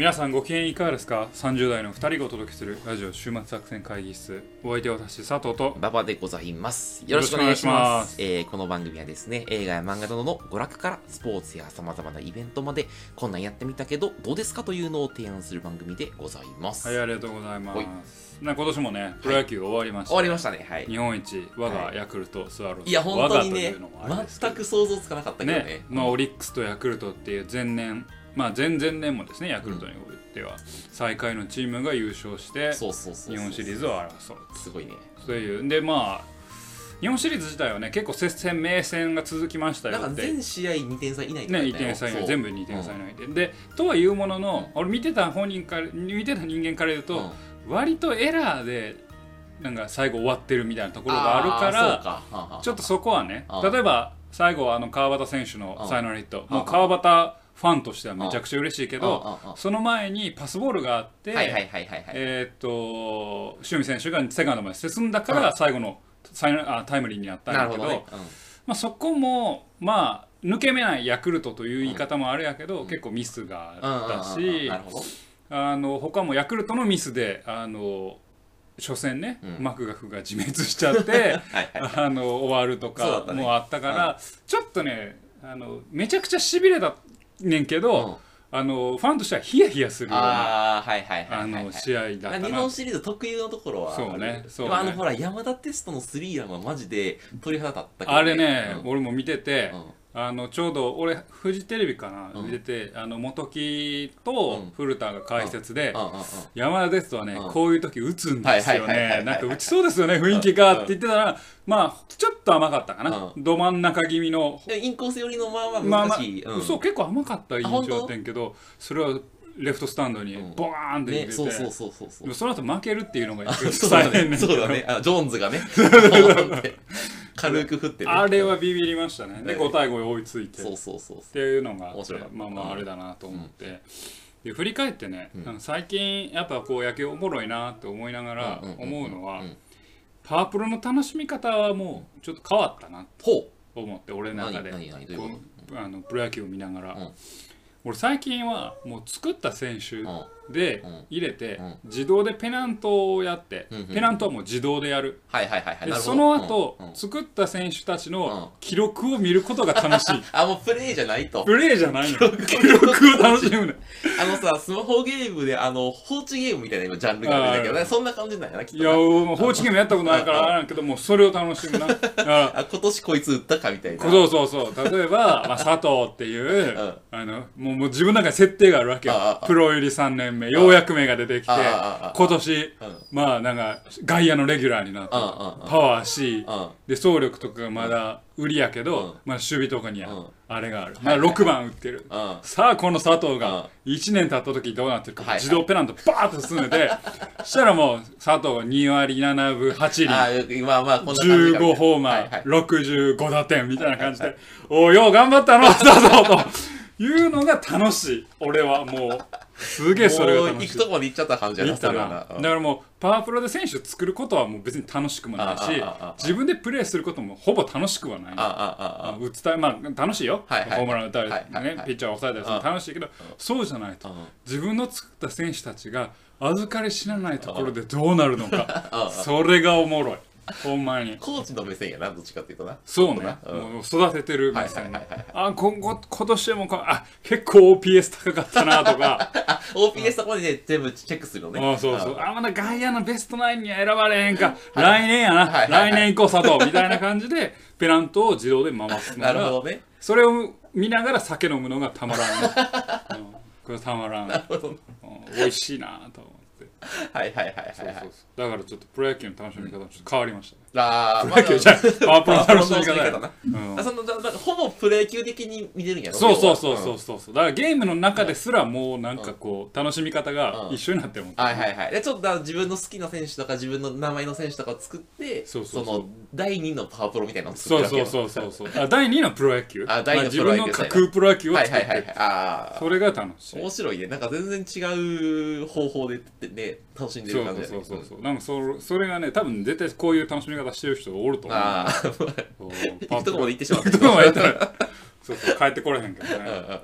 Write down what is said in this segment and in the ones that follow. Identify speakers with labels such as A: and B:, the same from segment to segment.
A: 皆さんご機嫌いかがですか ?30 代の2人がお届けするラジオ週末作戦会議室お相手は私佐藤と
B: ババでございます。よろしくお願いします。えーこの番組はですね、映画や漫画などの娯楽からスポーツや様々なイベントまで、こんなんやってみたけど、どうですかというのを提案する番組でございます。
A: はいありがとうございますな今年もねプロ野球終わりました、
B: 終わりましたね。はい。
A: 日本一我がヤクルトスワローズ
B: いや、本当にね全く想像つかなかったけどね。
A: ねまあ、オリックスとヤクルトっていう前年まあ前々年もですねヤクルトにおいては最下位のチームが優勝して。日本シリーズを争う
B: すごいね。
A: そういうでまあ日本シリーズ自体はね結構接戦名戦が続きましたよ
B: なんか
A: って
B: 全試合2点差以内
A: ね、2点差以内全部2点差以内で、でとはいうものの、俺見てた本人から見てた人間から言うと、
B: うん。
A: 割とエラーでなんか最後終わってるみたいなところがあるからちょっとそこはね例えば最後はあの川端選手のサイナルヒット。
B: あ。
A: もう川端ファンとしてはめちゃくちゃ嬉しいけ
B: あ
A: どその前にパスボールがあって。えーっと塩見選手がセカンドまで進んだから最後のタイムリーになったんだけど
B: ね。うん
A: まあ、そこもまあ抜け目ないヤクルトという言い方もあれやけど、結構ミスがあった
B: うんうんうんうん
A: し。あの他もヤクルトのミスであの初戦ね、
B: うん
A: マクガフが自滅しちゃって。あの終わるとかもあったから、ちょっとねあのめちゃくちゃしびれたねんけど、
B: うん。
A: あのファンとしてはヒヤヒヤするような
B: ああ、はいはいはい
A: あ
B: はいはい。
A: の試合だったな。
B: 日本シリーズ特有のところは
A: そうねそうね。
B: あのほら山田テストのスリーランはマジで鳥肌立ったけど
A: あれね、
B: うん。
A: 俺も見てて、
B: うん
A: あのちょうど俺フジテレビかな、
B: うん。
A: 見ててあの元木と
B: うん。
A: 古田が解説で、
B: うん。
A: 山田ですとはね、
B: うん。
A: こういう時打つんですよね。なんか打ちそうですよね雰囲気がって言ってたらまあちょっと甘かったかな、
B: う
A: ど真ん中気味の。
B: インコース寄りのまあまあ
A: まあまあ、
B: 難しい、うん。
A: そう結構甘かった印象だったんやけどそれはレフトスタンドに
B: うん。
A: ボーンって入れて、
B: ねそうそうそうそうそう。
A: でもその後負けるっていうのが
B: そうだね。そうだね。あジョーンズがね。軽く振ってね。
A: あれはビビりましたね。で
B: ね
A: 5対5追いついて。
B: そうそうそう
A: っていうのがまあま
B: うん。
A: ああれだなと思って、で振り返ってね、
B: うん。
A: 最近やっぱこう野球おもろいなって思いながら
B: うんうんうん
A: 思うのは、
B: うん。
A: パワープロの楽しみ方はもうちょっと変わったな
B: ほ
A: と思って俺の中で。あのプロ野球を見ながら、
B: うん
A: 俺最近はもう作った選手
B: う
A: で
B: うん。
A: 入れて、
B: うん。
A: 自動でペナントをやって、
B: うんうん。
A: ペナントはもう自動でやる、
B: はいはいはいはい。
A: その後、
B: うん。うん。
A: 作った選手たち
B: うん。
A: の記録を見ることが楽しい。
B: あもうプレイじゃないと。
A: プレーじゃないの。
B: 記録
A: を楽しむね
B: あのさスマホゲームであの放置ゲームみたいな今ジャンルが出たけど
A: あー
B: ねそんな感じなんやなきっ
A: いや
B: とな
A: もう放置ゲームやったことないからあれやけどもうそれを楽しむな。
B: あ今年こいつ打ったかみたいな。
A: そうそうそう。例えば、まあ、佐藤っていう、
B: ん。
A: あのもうもう自分の中に設定があるわけよ。プロ入り3年目ようやく目が出てきて今年
B: うん。
A: まあなんか外野のレギュラーになってパワー C
B: うん。
A: で走力とかがまだ売りやけど、
B: うん。
A: まあ守備とかに
B: うん。
A: はあれがある、まあ、6番打ってる、
B: うん。
A: さあこの佐藤が1年経った時どうなってるか、自動ペナントバーッと進んでて したらもう佐藤が2割7分8厘。
B: あーまあまあこんな感じか
A: 15ホーマー、
B: はいはい。
A: 65打点みたいな感じで、おお、よう頑張ったの、佐藤というのが楽しい。俺はもう、すげえそれが楽しい。
B: 行くとこまで行っちゃった感じや
A: たな。だからもう、パワープロで選手を作ることはもう別に楽しくもないし自分でプレーすることもほぼ楽しくはない。
B: あ
A: 打つたいまあ楽しいよ、
B: はいはい。
A: ホームラン打たれて、
B: はいはいはい。
A: ねピッチャーを抑えたりするの楽しいけど、そうじゃないと、
B: うん。
A: 自分の作った選手たちが預かり知らないところでどうなるのか。それがおもろい ほんまに。
B: コーチの目線やなどっちかっていうとな。
A: そうね、
B: うん。
A: もう育ててる目線。あ今後今年もこあ結構 OPS 高かったな とか。
B: あ OPS とこでね全部チェックするのね。
A: あそうそう。
B: あ
A: あまだ外野のベストナインには選ばれへんか、来年やな、来年行こう佐藤みたいな感じでペナントを自動で回すの
B: なるほ
A: が
B: どね。
A: それを見ながら酒飲むのがたまらん。ね、うん、これたまらん、美味しいなと。思って
B: はいはいはい
A: そう
B: はいはい。
A: そうそうだからちょっとプロ野球の楽しみ方ちょっと変わりましたね、
B: あー
A: プロ野球じゃんパワープロの楽しみ方
B: な
A: うん。
B: あそのだだほぼプロ野球的に見てるんやろ？
A: そうそうそうそうそうそう。だからゲームの中ですらもうなんかこう楽しみ方が一緒になってるも。ん、
B: はいはいはい。でちょっとだから自分の好きな選手とか自分の名前の選手とかを作って
A: そうそうそう。
B: の第二のパワープロみたいなのを作ってる
A: そう
B: わけよ
A: そうそうそうそうあ第2のプロ野球？
B: あ第二の
A: ま自
B: プロ野球
A: 分の架空プロ野球を作ってる
B: はいはいはいはい。ああ
A: それが楽しい。
B: 面白いね。なんか全然違う方法でね楽しんで
A: そう
B: る感じだね。
A: そうそうそうなんかそそれがね多分絶対こういう楽しみ方してる人がおると思う。
B: あ行くとこまで行ってしまった
A: 行くとこまで行ったらそうそう帰ってこれへんけどね。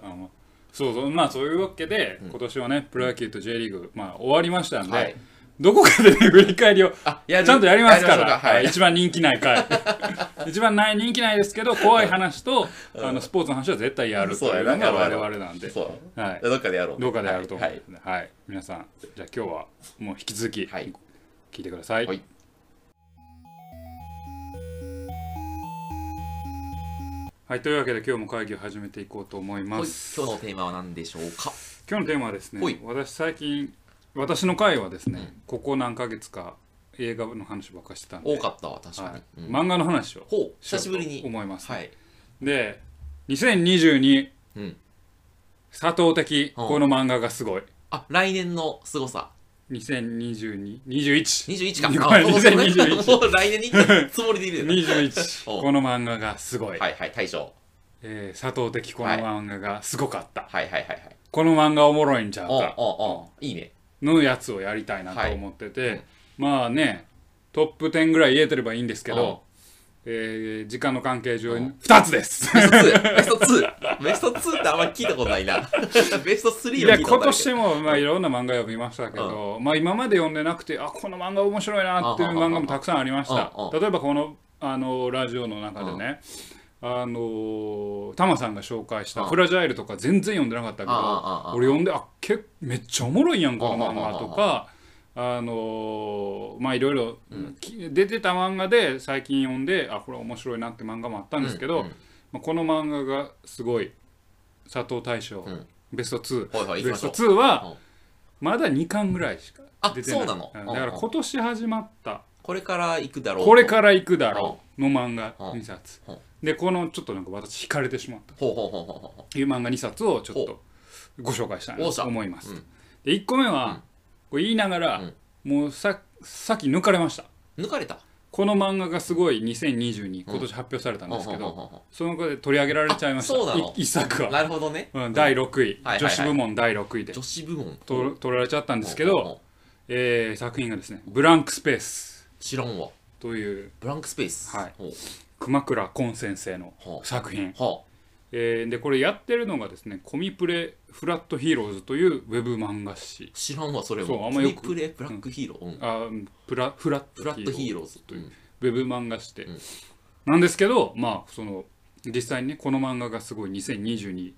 A: あのそうそう。まあそういうわけで、
B: うん。
A: 今年はねプロ野球と J リーグ、まあ、終わりましたんで、
B: はい
A: どこかでね振り返りをちゃんとやりますから。
B: はい。
A: 一番人気ない回。一番ない人気ないですけど怖い話と、あのスポーツの話は絶対やるというのが我々なんで、
B: そう。
A: はい、
B: どっかでやろう
A: どっかでやると。思う
B: はい。
A: 皆さんじゃあ今日はもう引き続き
B: はい。
A: 聞いてください、
B: はい。
A: はい、というわけで今日も会議を始めていこうと思いま
B: はい。
A: す。
B: 今日のテーマは何でしょうか？
A: 今日のテーマはですね、私最近、私の会はですね、
B: うん。
A: ここ何ヶ月か映画の話ばっかりしてたんで、
B: 多かったわ確か
A: はい。
B: に、うん。
A: 漫画の話を
B: ほう久しぶりに。
A: 思います。
B: はい。
A: で、2022
B: うん。
A: 佐藤的
B: うん。
A: この漫画がすごい。
B: あ来年の凄さ。
A: 2022、21。
B: 21か。
A: ごめん
B: あそうそう
A: 2021
B: もう来年に行ったつもりでいるよ
A: 21
B: お
A: この漫画がすごい、
B: はいはい大将。
A: えー佐藤的この漫画がすごかった、
B: はい。はいはいはい
A: この漫画おもろいんちゃう
B: おう
A: か
B: おうおう。いいね
A: のやつをやりたいなと思ってて、
B: はい。うん
A: まあねトップ10ぐらい言えてればいいんですけど、えー時間の関係上
B: うん。
A: 2つです。
B: ベスト2ベスト2ベスト2ってあんまり聞いたことないな。ベスト3を聞いたことあるけ
A: 年もまあいろんな漫画読みましたけど、まあ今まで読んでなくてあこの漫画面白いなっていう漫画もたくさん。ありました
B: うんうん
A: 例えばこのあのラジオの中でね、あのタマさんが紹介した「
B: うん
A: フラジャイル」とか全然読んでなかったけど俺読んであけめっちゃおもろいやんこの漫画とかあのまあいろいろき出てた漫画で最近読んであこれ面白いなって漫画もあったんですけど、
B: うんうん。
A: まあ、この漫画がすごい佐藤大賞、
B: うん。
A: ベスト2、
B: はいはい行きましょう。
A: ベスト2は
B: うん。
A: まだ2巻ぐらいしか
B: あ
A: 出てない。
B: そうなの？
A: ん。だから今年始まった。
B: これから行くだろう
A: これから行くだろうの漫画
B: うん。
A: 2冊。
B: うん
A: でこのちょっとなんか私惹かれてしまった。
B: ほうほうほうほうほ
A: という漫画2冊をちょっとご紹介したいなと思います。
B: うん。
A: で1個目
B: うん。
A: はこれ言いながら
B: うん。
A: もうささっき抜かれました。
B: う抜かれた？
A: この漫画がすごい2022今年発表されたんですけど
B: ほうほうほうほ
A: その中で取り上げられちゃいました。
B: あそうなの？
A: い一作は。
B: うなるほどね。
A: うん第6位。
B: はいはいはい。
A: 女子部門第6位で。
B: 女子部門。
A: と取られちゃったんですけど
B: ほうほうほう。
A: えー作品がですね「ブランクスペース。
B: 知らんわ」
A: という。
B: ブランクスペース。
A: はい。
B: ほう
A: 熊倉昆先生の作品、
B: は
A: えーでこれやってるのがですねコミプレフラットヒーローズというウェブ漫画誌。
B: あ知らんわそれも
A: そうあんまよく
B: プレブラックヒーロー。うん。
A: あうんプラフラッ
B: トヒー
A: ロー
B: ズ
A: という
B: うん。
A: ウェブ漫画誌で、
B: うん。
A: なんですけどまあその実際にねこの漫画がすごい2022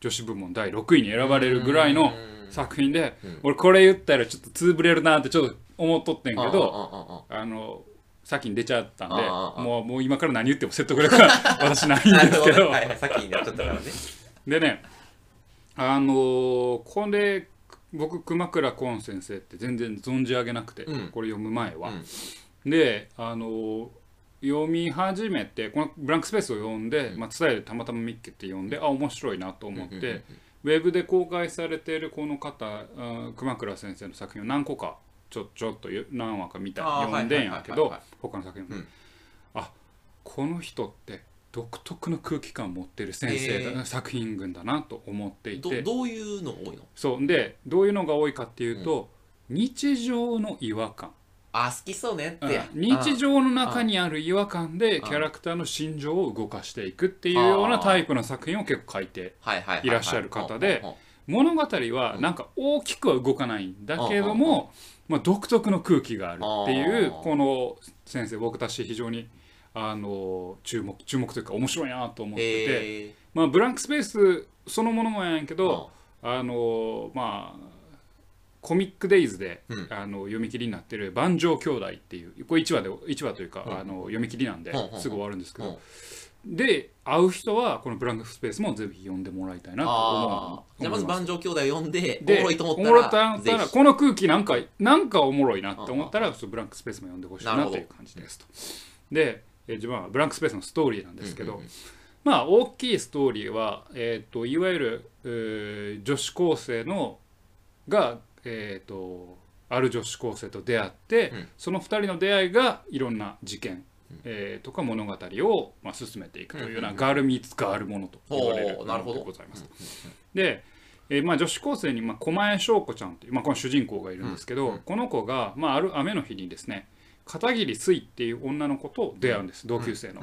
A: 女子部門第6位に選ばれるぐらいの
B: うん。
A: 作品で、
B: うん。
A: 俺これ言ったらちょっとつぶれるなってちょっと思っとってんけど、
B: あああああ。
A: あの先に出ちゃったんでもうもう今から何言っても説得力が 私ないんですけど。
B: ど。はいはい。さっきになっちゃったからね。
A: でねあのーこれ僕熊倉昆先生って全然存じ上げなくて、
B: うん。
A: これ読む前は、
B: うん。
A: であのー読み始めてこのブランクスペースを読んで、
B: うん。
A: まあ、伝えでたまたま見っけて読んであ面白いなと思って、ウェブで公開されているこの方あ熊倉先生の作品を何個かちょちょっとゆ何話か見た読んでんやけど他の作品も、
B: うん。
A: あこの人って独特の空気感を持ってる先生だ、
B: へー。
A: 作品群だなと思っていて。
B: どどういうのが多いの？
A: そう。でどういうのが多いかっていうと、日常の違和感。
B: あ好きそうねって
A: うん。日常の中にある違和感で
B: うん。
A: キャラクターの心情を動かしていくっていうようなタイプの作品を結構書いて
B: はい
A: らっしゃる方で物語はなんか大きくは動かないんだけど
B: うんうん
A: も、まあ、独特の空気があるっていう
B: うん
A: この先生僕たち非常にあの注目注目というか面白いなと思
B: う
A: ってて、
B: へえ
A: まあ、ブランクスペースそのものもやんやけ
B: うん
A: ど、あのまあコミックデイズで、
B: うん。
A: あの読み切りになってる「万丈兄弟」っていうこれ1話で一話というか、
B: うん。
A: あの読み切りなんで、すぐ終わるんですけど、
B: うん
A: で会う人はこのブランクスペースもぜひ読んでもらいたいなと
B: あ
A: 思う
B: あじゃあまず万丈兄弟を読んでお
A: で
B: もろいと思ったら
A: この空気なんかなんかおもろいなって思ったら、ブランクスペースも読んでほしい
B: な
A: という感じですと。で、え自分はブランクスペースのストーリーなんですけど、まあ大きいストーリーは、えー、といわゆる、えー女子高生のが、えー、とある女子高生と出会って、
B: うん。
A: その2人の出会いがいろんな事件、えーとか物語を、まあ、進めていくというような、ガールミーツガールものと言われる
B: ほうなるほど。
A: ものでございます。で、えーまあ、女子高生に、まあ、狛江翔子ちゃんという、まあ、この主人公がいるんですけど、この子が、まあ、ある雨の日にですね片桐水っていう女の子と出会うんです、同級生の。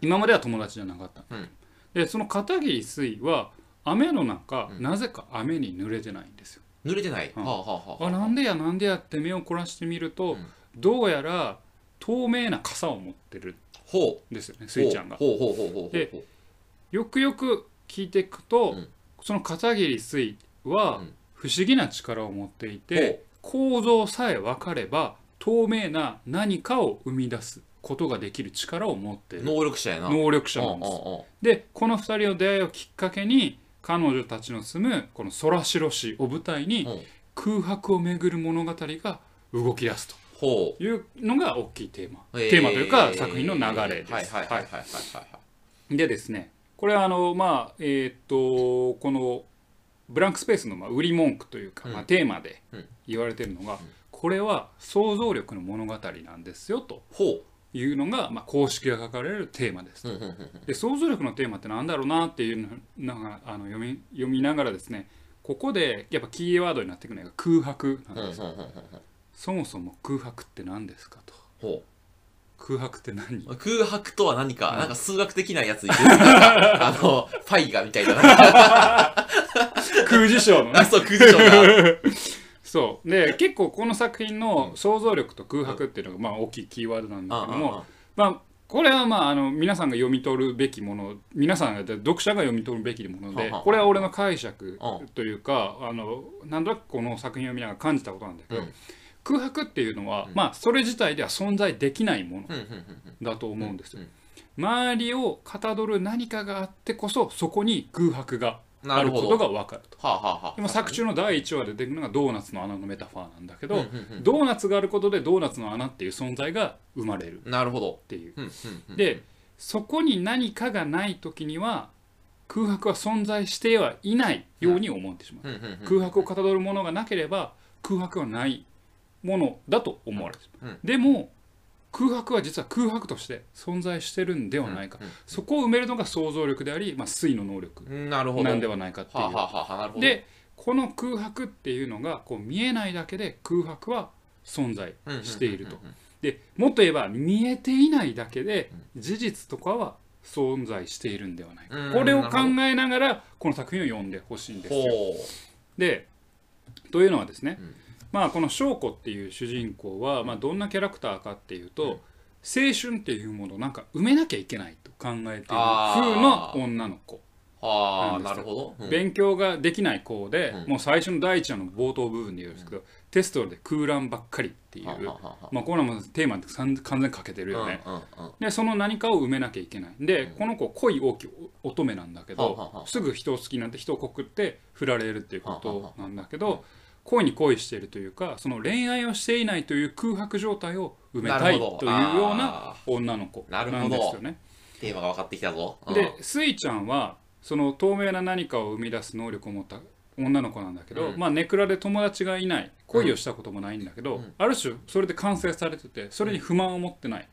A: 今までは友達じゃなかった、
B: うん。
A: でその片桐水は雨の中、
B: うん。
A: なぜか雨に濡れてないんですよ。
B: 濡れてない、あ
A: なんでやなんでやって目を凝らしてみると、
B: うん。
A: どうやら透明な傘を持ってる
B: ほ
A: んですよね
B: う。
A: スイちゃんが。でよくよく聞いていくと、
B: うん。
A: その片桐水は
B: うん。
A: 不思議な力を持っていて、構造さえ分かれば透明な何かを生み出すことができる力を持っている。
B: 能力者やな。
A: 能力者なんです。でこの2人の出会いをきっかけに彼女たちの住むこの空白市を舞台に
B: うん。
A: 空白をめぐる物語が動き出す
B: ほ
A: というのが大きいテーマ、
B: う
A: テーマというか作品の流れです。
B: はいはいはいはいはいはい。
A: でですねこれはあのまあえーっとこのブランクスペースのまあ売り文句というか、
B: うん。
A: まあ、テーマで
B: うん。
A: 言われてるのが、これは想像力の物語なんですよと
B: ほ
A: いうのが、まあ、公式が書かれるテーマです
B: う。うんうんうん。
A: で想像力のテーマってなんだろうなっていうのがあの読み読みながらですねここでやっぱキーワードになってくるのが空白なんです、
B: うんうんうんうん
A: そもそも空白って何ですかと。
B: ほ
A: 空白って何？
B: う空白とは何か、
A: うん。
B: なんか数学的なやついる あのファイガみたいな。
A: 空辞書のね。
B: あそう空想が
A: そう。で結構この作品の想像力と空白っていうのがまあ大きいキーワードなんだけども、まあこれはまああの皆さんが読み取るべきもの皆さんが読者が読み取るべきものでこれは俺の解釈
B: う
A: というかあのなんとなくこの作品を見ながら感じたことなんだけど、
B: うん
A: 空白っていうのは、
B: うん。
A: まあそれ自体では存在できないものだと思うんですよ。
B: うん
A: 周りをかたどる何かがあってこそそこに空白があることが分かると。
B: はあはあはあ。
A: でも作中の第1話で出てくるのがドーナツの穴のメタファーなんだけど、
B: うんうんうん。
A: ドーナツがあることでドーナツの穴っていう存在が生まれる
B: なるほど。
A: っていう。
B: うんうんうん
A: でそこに何かがない時には空白は存在してはいないように思ってしまう。
B: うんうんうん。
A: 空白をかたどるものがなければ空白はないものだと思われてでも空白は実は空白として存在してるんではないか。
B: うん
A: そこを埋めるのが想像力であり、まあ、推の能力
B: うんなるほど。
A: なんではないかっていう。
B: はあはあは
A: でこの空白っていうのがこう見えないだけで空白は存在していると。でもっと言えば見えていないだけで事実とかは存在しているんではないか。
B: うん。
A: これを考えながらこの作品を読んでほしいんですよ。
B: ほ
A: でというのはですね、
B: うん
A: まあこの翔子っていう主人公は、まあ、どんなキャラクターかっていうと、
B: うん。
A: 青春っていうものをなんか埋めなきゃいけないと考えている風の女の子。
B: あ
A: な
B: るほど。うん。
A: 勉強ができない子で、
B: うん。
A: もう最初の第一話の冒頭部分で言うんですけど、テストで空欄ばっかりっていう、まあ、これはもうテーマって完完全に欠けてるよね、
B: うんうんうん。
A: でその何かを埋めなきゃいけない。で、
B: うん。
A: この子恋大きい乙女なんだけど、すぐ人を好きになって人を告って振られるっていうことなんだけど、恋に恋しているというかその恋愛をしていないという空白状態を埋めたいというような
B: あ
A: 女の子
B: な
A: んですよね。
B: ーテーマが分かってきたぞ。うん。
A: でスイちゃんはその透明な何かを生み出す能力を持った女の子なんだけど、
B: うん。
A: まあネクラで友達がいない。恋をしたこともないんだけど、
B: うん。
A: ある種それで完成されててそれに不満を持ってない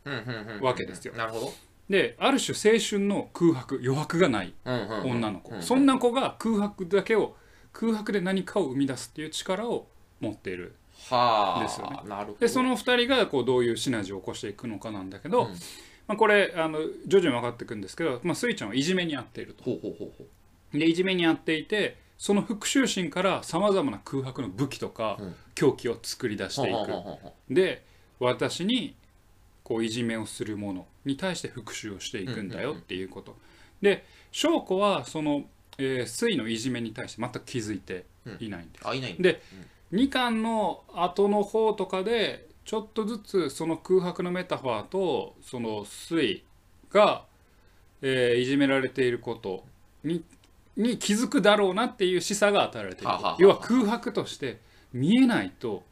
A: わけですよ。
B: なるほど。
A: である種青春の空白余白がない女の子、
B: う
A: そんな子が空白だけを空白で何かを生み出すっていう力を持っている
B: はあ
A: ですよね。
B: なるほど。
A: でその2人がこうどういうシナジーを起こしていくのかなんだけど、
B: うん。
A: まあ、これあの徐々に分かっていくんですけど、まあ、スイちゃんはいじめにあっていると。
B: ほうほうほうほう。
A: でいじめにあっていてその復讐心からさまざまな空白の武器とか
B: うん。
A: 凶器を作り出してい
B: ほうほう
A: く
B: ほうほ
A: で私にこういじめをする者に対して復讐をしていくんだよっていうこと。で翔子はその、えー、水のいじめに対して全く気づいていないんです。
B: うあいないんだ。
A: で2巻の後の方とかでちょっとずつその空白のメタファーとその水が、えーいじめられていることにに気づくだろうなっていう示唆が与えられている。
B: はあはあはあ。
A: 要は空白として見えないと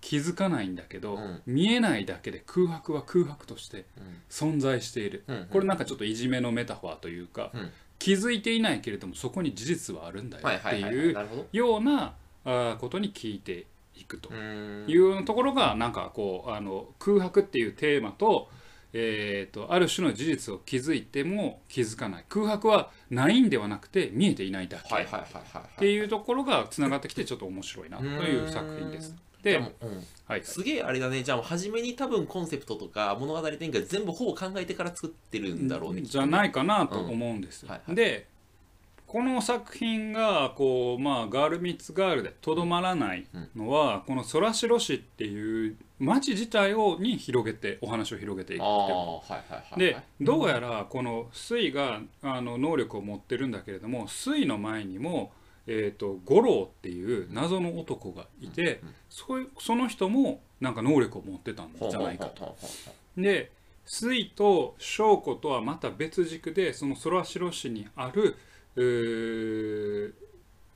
A: 気づかないんだけど、
B: うん。
A: 見えないだけで空白は空白として
B: うん。
A: 存在している、
B: うんうん。
A: これなんかちょっといじめのメタファーというか、
B: うん
A: 気づいていないけれどもそこに事実はあるんだよって
B: はい
A: うようなことに聞いていくと。いうようなところがなんかこうあの空白っていうテーマと,、えー、とある種の事実を気づいても気づかない。空白はないんではなくて見えていないだけっていうところがつながってきてちょっと面白いなという作品です。で
B: ううん。
A: はい、
B: すげえあれだね。じゃあ初めに多分コンセプトとか物語展開全部ほぼ考えてから作ってるんだろうね。
A: じゃないいかなと思うんです。
B: はいはい。
A: でこの作品がこう、まあ、ガール・ミッツ・ガールでとどまらないのは、このソラシロ市っていう町自体をに広げてお話を広げていく
B: ああはいはいはい
A: でどうやらこの水があの能力を持ってるんだけれども水の前にも、えー、と五郎っていう謎の男がいて、そういうその人もなんか能力を持ってたんじゃないかと。で水と翔子とはまた別軸でその空白市にある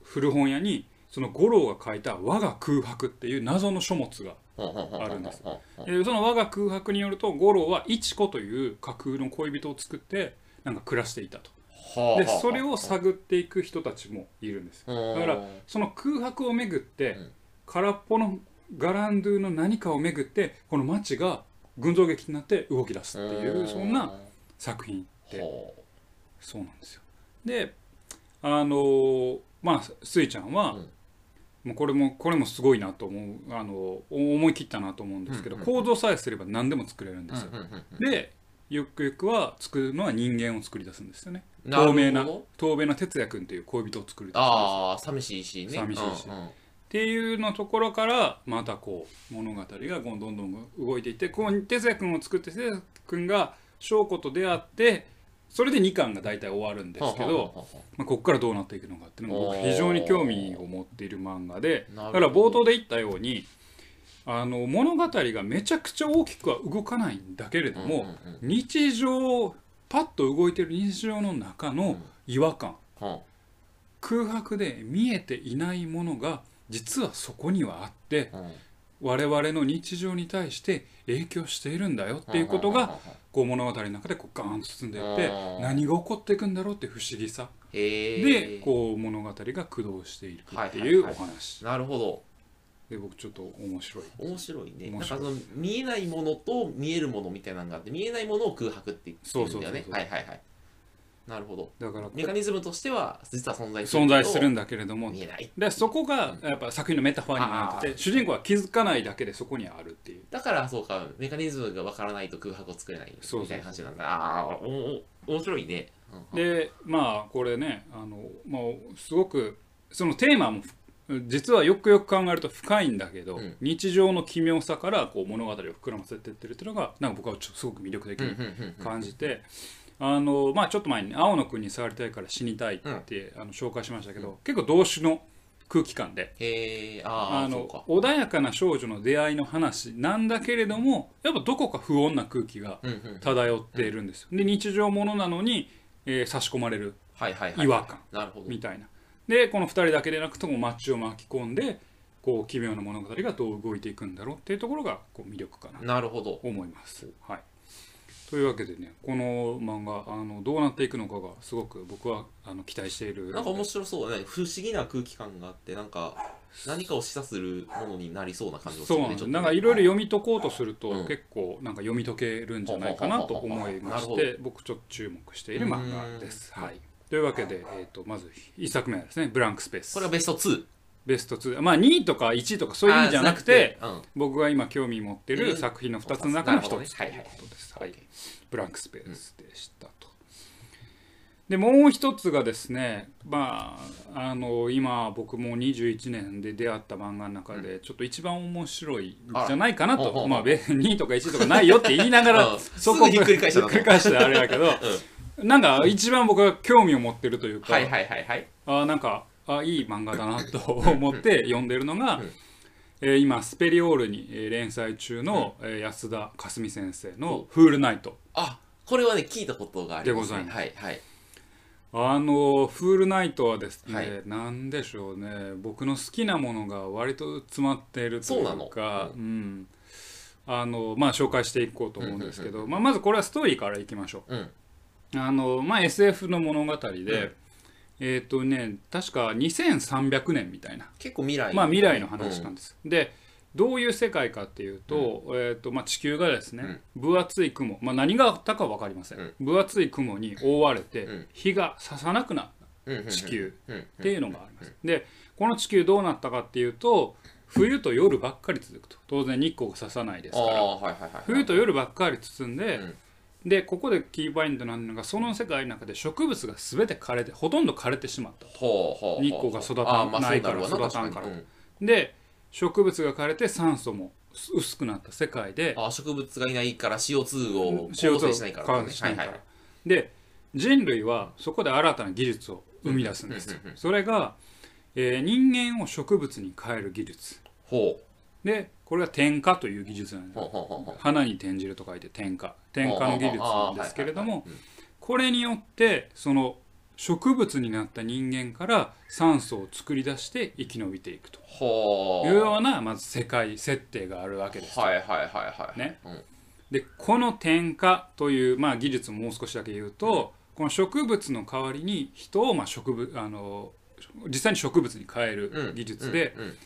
A: 古本屋にその五郎が書いた「我が空白」っていう謎の書物があるんです。でその我が空白によると五郎は一子という架空の恋人を作ってなんか暮らしていたとでそれを探っていく人たちもいるんですだからその空白をめぐって、
B: ん。
A: 空っぽのガランドゥの何かをめぐってこの街が群像劇になって動き出すっていうそんな作品で
B: ほ
A: そうなんですよ。であのーまあスイちゃんは、
B: うん。
A: もうこれもこれもすごいなと思うあの思い切ったなと思うんですけど、構造さえすれば何でも作れるんですよ、でゆくゆくは作るのは人間を作り出すんですよね。透明な透明な哲也君っていう恋人を作り出すんですよ
B: ああ寂しいしね。
A: 寂しいし。
B: うんうん。
A: っていうのところからまたこう物語がどんどん動いていってこう哲也君を作って哲也君が翔子と出会ってそれで2巻が大体終わるんですけど、まあ、ここからどうなっていくのかっていうのが僕非常に興味を持っている漫画でだから冒頭で言ったようにあの物語がめちゃくちゃ大きくは動かないんだけれども、日常パッと動いてる日常の中の違和感、
B: は
A: 空白で見えていないものが実はそこにはあって我々の日常に対して影響しているんだよっていうことがこう物語の中でこうガーンと進んでいって
B: うん
A: 何が起こっていくんだろうって不思議さ。でこう物語が駆動していくっていうお話。
B: なるほど
A: で僕ちょっと面白い。
B: 面白いね。なんかその見えないものと見えるものみたいなのがあって見えないものを空白って言ってるんだよね。
A: そうそうそうそう。
B: はいはいはい。なるほど。
A: だからこ
B: メカニズムとしては実は存在する
A: 存在するん
B: だ
A: だけれども。
B: 見えない。
A: でそこがやっぱ作品のメタファーになってて主人公は気づかないだけでそこにあるっていう。
B: だからそうかメカニズムがわからないと空白を作れない
A: そうそう
B: みたいな話なんだ。ああおお面白いね。うんうん。
A: でまあこれねあの、まあ、すごくそのテーマも実はよくよく考えると深いんだけど、
B: うん。
A: 日常の奇妙さからこう物語を膨らませてってるっていうのがなんか僕はちょすごく魅力的に
B: うんうんうんうん
A: 感じて。あのまあ、ちょっと前に「青の国に触りたいから死にたい」って、あの紹介しましたけど、結構同種の空気感で。
B: あ
A: あの穏やかな少女の出会いの話なんだけれどもやっぱどこか不穏な空気が
B: うんうん。
A: 漂っているんですよ。で日常ものなのに、えー差し込まれる違和感みたいな。でこの2人だけでなくても街を巻き込んでこう奇妙な物語がどう動いていくんだろうっていうところがこう魅力かなと
B: なるほど。
A: 思います。はい、というわけでねこの漫画あのどうなっていくのかがすごく僕はあの期待している。
B: なんか面白そうだね。不思議な空気感があってなんか何かを示唆するものになりそうな感じがす
A: そうなんです
B: るねちょっとね。
A: なんかいろいろ読み解こうとすると、
B: うん。
A: 結構なんか読み解けるんじゃないかなと思いまして僕ちょっと注目している漫画です。
B: うん。
A: はい、というわけで、えー、とまず1作目はですね「ブランクスペース」
B: これはベスト2
A: ベスト2まあ2位とか1位とかそういう意味じゃなくて
B: あー
A: 僕が今興味持ってる作品の2つの中の1つということです。はい、ブランクスペースでしたと。でもう一つがですねまああの今僕も21年で出会った漫画の中でちょっと一番面白いんじゃないかなと、
B: あらほうほうほう。
A: まあべ2位とか1位とかないよって言いながら
B: うん。
A: そこ
B: すぐひっくり返したな
A: ひっくり返してあれやけど、なんか一番僕が興味を持ってるというか、
B: はいはいはいはい。
A: あなんかあいい漫画だなと 思って読んでるのが、
B: うん。
A: えー今スペリオールにえー連載中の、えー安田かすみ先生の「フールナイト。
B: あこれはね聞いたことがありますね。
A: でございます。
B: はいはい」
A: あの「フールナイト」はですね、
B: はい。
A: なんでしょうね。僕の好きなものが割と詰まっているとい
B: そうな
A: か
B: う
A: うん。あのまあ紹介していこうと思うんですけど、まあ、まずこれはストーリーからいきましょう。
B: うん
A: あのまあ、SF の物語で、
B: ん。
A: えっ、とね確か2300年みたいな。
B: 結構未来
A: まあ、未来の話なんです。でどういう世界かっていうと,、えーとまあ、地球がですね、分厚い雲、まあ、何があったか分かりません、
B: うん。
A: 分厚い雲に覆われて、
B: うん。
A: 日が差さなくなっ
B: うんうんうん
A: た地球。
B: うん
A: っていうのがあります。でこの地球どうなったかっていうと冬と夜ばっかり続くと。当然日光が差さないですから。
B: ああはいはいはい。
A: 冬と夜ばっかり包んで、
B: うん
A: でここでキーポイントなのがその世界の中で植物が全て枯れてほとんど枯れてしまった日光が育たないから育たんからで植物が枯れて酸素も薄くなった世界で。
B: あ植物がいないから CO2 を
A: CO2
B: 構成しないから
A: 構成しないから
B: はいはい。
A: で人類はそこで新たな技術を生み出すんです。よ
B: うんうんうん
A: それが、えー人間を植物に変える技術。
B: ほ
A: でこれが点火という技術なんです花に転じると書いて点火点火の技術なんですけれどもこれによってその植物になった人間から酸素を作り出して生き延びていくと。いうようなまず世界設定があるわけですよ。
B: はいはいはいはい
A: ね。
B: うん。
A: でこの点火という、まあ、技術をもう少しだけ言うと、この植物の代わりに人を、まあ、植物あの実際に植物に変える技術で、
B: うんうん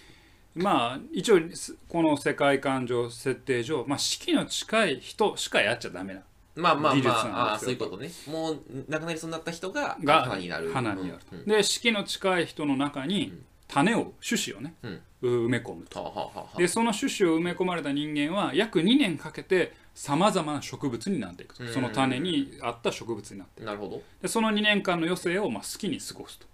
A: まあ一応すこの世界観上設定上、まあ、式の近い人しかやっちゃダメな
B: まあまあまあそういうことね。もう亡くなりそうになった人が
A: が
B: 花になる。
A: 花になるで式の近い人の中に種を種子をね、
B: うん。
A: 埋め込むと。でその種子を埋め込まれた人間は約2年かけてさまざまな植物になっていくその種に合った植物になっていく。
B: なるほど。
A: でその2年間の余生をまあ好きに過ごすと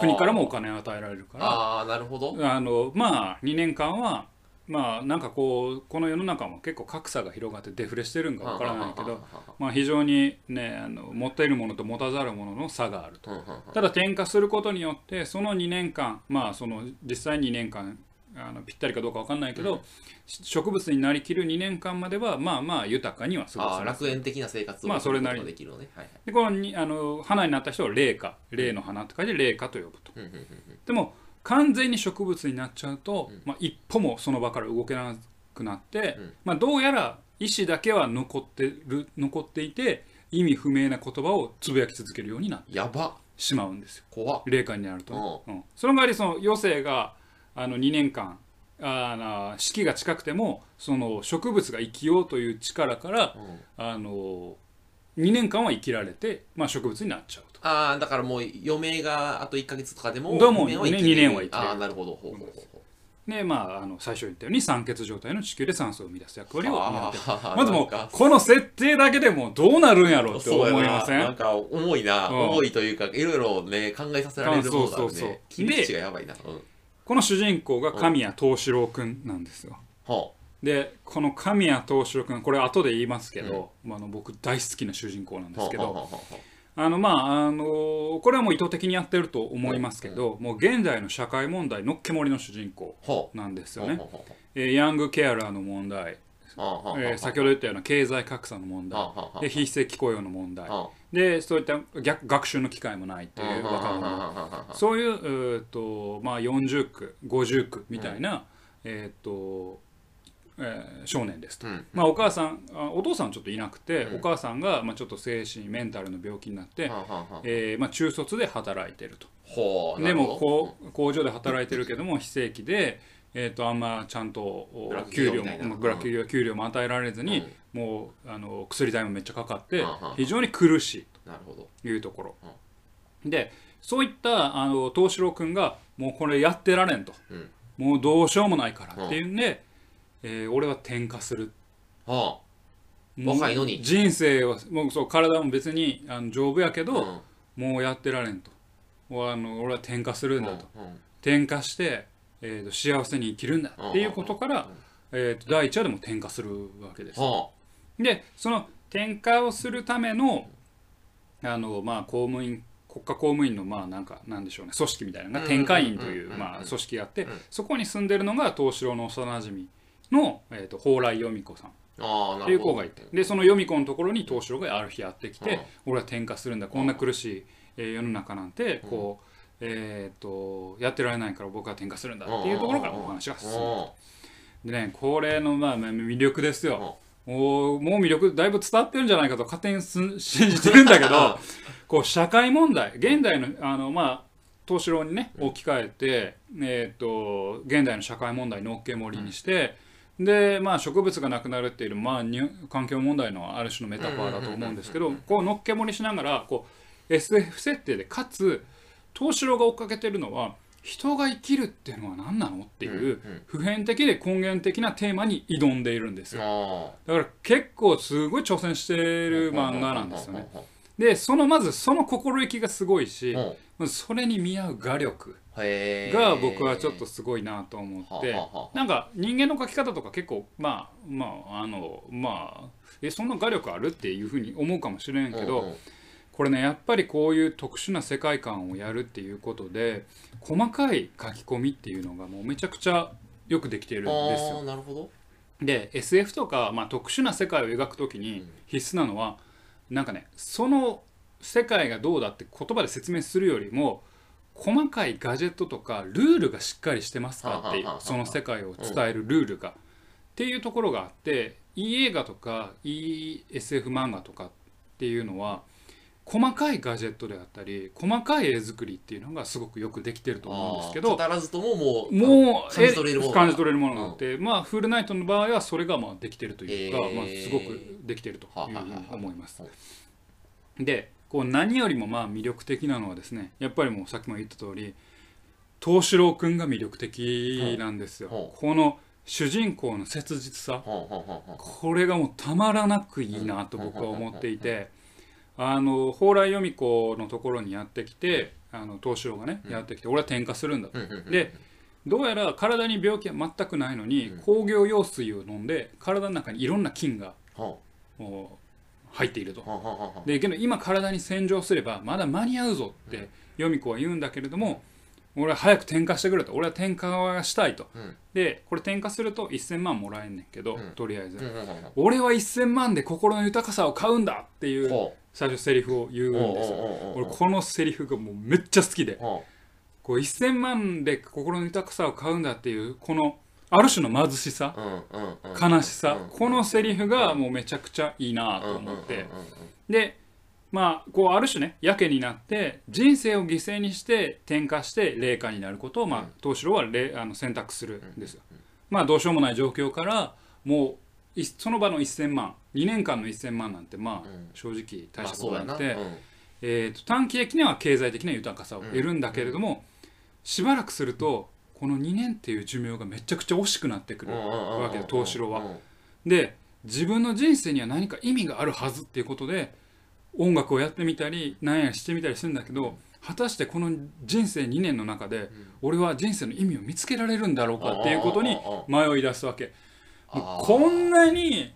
A: 国からもお金を与えられるから。
B: ああなるほど。
A: あのまあ2年間はまあなんかこうこの世の中も結構格差が広がってデフレしてるんかわからないけどまあ非常にねあの持っているものと持たざるものの差があると。ただ転化することによってその2年間まあその実際2年間あのぴったりかどうかわかんないけど、植物になりきる2年間まではまあまあ豊かには過ごせます
B: 楽園的な生活を
A: まあそれなりに。
B: できるのね。はいはい。
A: でこのにあの花になった人を霊花。霊の花って書いて霊花と呼ぶと。
B: うん。うん。うん。
A: でも完全に植物になっちゃうと、まあ、一歩もその場から動けなくなって、
B: うん。
A: まあ、どうやら意思だけは残ってる残っていて意味不明な言葉をつぶやき続けるようになって
B: やば。
A: しまうんですよ。
B: 怖っ。
A: 霊感になるとね、うん。その代わりその余生があの2年間あの四季が近くてもその植物が生きようという力から
B: うん。
A: あの2年間は生きられて、まあ、植物になっちゃうと。
B: ああだからもう余命があと1か月とかでも
A: もね二年は生きれる。
B: ああなるほど。ほうほうほう
A: でまあ、あの最初に言ったように酸欠状態の地球で酸素を生み出す役割を担ってまずもうこの設定だけでもどうなるんやろうって思いません？
B: な。んか重いな、
A: うん。
B: 重いというかいろいろね考えさせられるものがあるね。
A: あそうそうそう。
B: やばいな、うん、
A: この主人公が神谷藤四郎くんなんですよ。
B: は
A: でこの神谷藤四郎くんこれ後で言いますけど、まあ、あの僕大好きな主人公なん
B: あ
A: ですけど
B: はあはあは
A: あのまああのこれはもう意図的にやってると思いますけど、もう現在の社会問題のっけ盛りの主人公なんです
B: あ
A: よね、
B: はあは
A: えーヤングケアラーの問題、えー先ほど言ったような経済格差の問題。で非正規雇用の問題。
B: は
A: でそういった逆学習の機会もないって
B: あ
A: いう若者。
B: は
A: そういう、えーとまあ、40区50区みたいな、えーとえー少年ですと、
B: うん
A: まあ、お母さんあお父さんはちょっといなくて、
B: うん。
A: お母さんが、まあ、ちょっと精神メンタルの病気になって、
B: あはあはあ。
A: えーまあ、中卒で働いてると。でもこう工場で働いてるけども非正規で、えー、とあんまちゃんと給料もまあブラック企業給料も与えられずに、
B: うん
A: もうあの薬代もめっちゃかかって
B: はあはあ
A: 非常に苦しい
B: なるほど。
A: というところ、でそういったあの東四郎君がもうこれやってられんと、
B: うん。
A: もうどうしようもないからっていうんで、えー俺は転化する。
B: は
A: もう
B: 若いのに。
A: 人生をもうそう体も別にあの丈夫やけ
B: あ
A: ど、もうやってられんと。あの俺は転化するんだと、
B: うん。うん。
A: 転化して、えーと幸せに生きるんだっていうことから、えーと第一話でも転化するわけです。
B: は
A: でその転化をするためのあの、まあ、公務員国家公務員のまあなんかなんでしょうね組織みたいなのが転化員というまあ組織があって
B: うん。
A: そこに住んでるのが東四郎の幼馴染の、えー、と蓬莱由美子さん。っていう子がいて。でその由美子のところに東四郎がある日やってき
B: うん。
A: て俺は転化するんだこんな苦しい、えー世の中なんてこう、えー、とやってられないから僕は転化するんだっていうところからお話が進むでねこれのまあまあ魅力ですよ。もうもう魅力だいぶ伝わってるんじゃないかと勝手にす信じてるんだけどこう社会問題現代のあのまあ東四郎にね置き換えて、えー、と現代の社会問題のっけ盛りにして、でまあ植物がなくなるっていう、まあ、に環境問題のある種のメタファーだと思うんですけどこうのっけ盛りしながらこう SF 設定でかつ東四郎が追っかけてるのは人が生きるっていうのは何なのっていう普遍的で根源的なテーマに挑んでいるんですよ。
B: あ
A: だから結構すごい挑戦して
B: ー
A: る漫画なんですよね。でそのまずその心意気がすごいしそれに見合う画力が僕はちょっとすごいなと思ってなんか人間の描き方とか結構まあまああのまあえそんな画力あるっていうふうに思うかもしれんけど、これねやっぱりこういう特殊な世界観をやるっていうことで細かい書き込みっていうのがもうめちゃくちゃよくできているんです
B: あ
A: よ
B: ーなるほど。
A: で SF とか、まあ、特殊な世界を描くときに必須なのは、なんかねその世界がどうだって言葉で説明するよりも細かいガジェットとかルールがしっかりしてますかっていうその世界を伝えるルールが、っていうところがあっていい映画とかいい SF 漫画とかっていうのは細かいガジェットであったり細かい絵作りっていうのがすごくよくできてると思うんですけど
B: 語らずとももう
A: もう
B: 感じ取れるもの
A: 感じ取れるものがあって、まあフルナイトの場合はそれがまあできてるというか、
B: えー。
A: まあ、すごくできてるというふうに思います。
B: は。
A: でこう何よりもまあ魅力的なのはですねやっぱりもうさっきも言った通り東四郎くんが魅力的なんですよ。
B: ほう。
A: この主人公の切実さ。これがもうたまらなくいいなと僕は思っていてあの蓬莱由美子のところにやってきてあの東四郎がねやってきて俺は転化するんだと。でどうやら体に病気は全くないのに、工業用水を飲んで体の中にいろんな菌が
B: ほ
A: もう入っていると。でけど今体に洗浄すればまだ間に合うぞって由美子は言うんだけれども俺は早く転化してくれと。俺は転化がしたいと、
B: うん。
A: でこれ転化すると1000万もらえんねんけど、
B: うん。
A: とりあえず、俺は1000万で心の豊かさを買うんだっていう
B: ほ
A: 最初セリフを言うん
B: う
A: ですよ。俺このセリフがもうめっちゃ好きで。
B: ほ
A: こう1000万で心の豊かさを買うんだっていうこのある種の貧しさ悲しさ
B: うん
A: このセリフがもうめちゃくちゃいいなと思って。でまあこうある種ねやけになって人生を犠牲にして転化して霊下になることをまあ東四郎は霊あの選択するんですよ。まあどうしようもない状況からもういその場の1000万2年間の1000万なんてまあ
B: うん。
A: 正直大
B: まあ
A: したことなくて、えーと短期的には経済的な豊かさを得るんだけれども、しばらくするとこの2年っていう寿命がめちゃくちゃ惜しくなってくるわけで東四郎は。で自分の人生には何か意味があるはずっていうことで音楽をやってみたり何やしてみたりするんだけど果たしてこの人生2年の中で俺は人生の意味を見つけられるんだろうかっていうことに迷い出すわけ。こんなに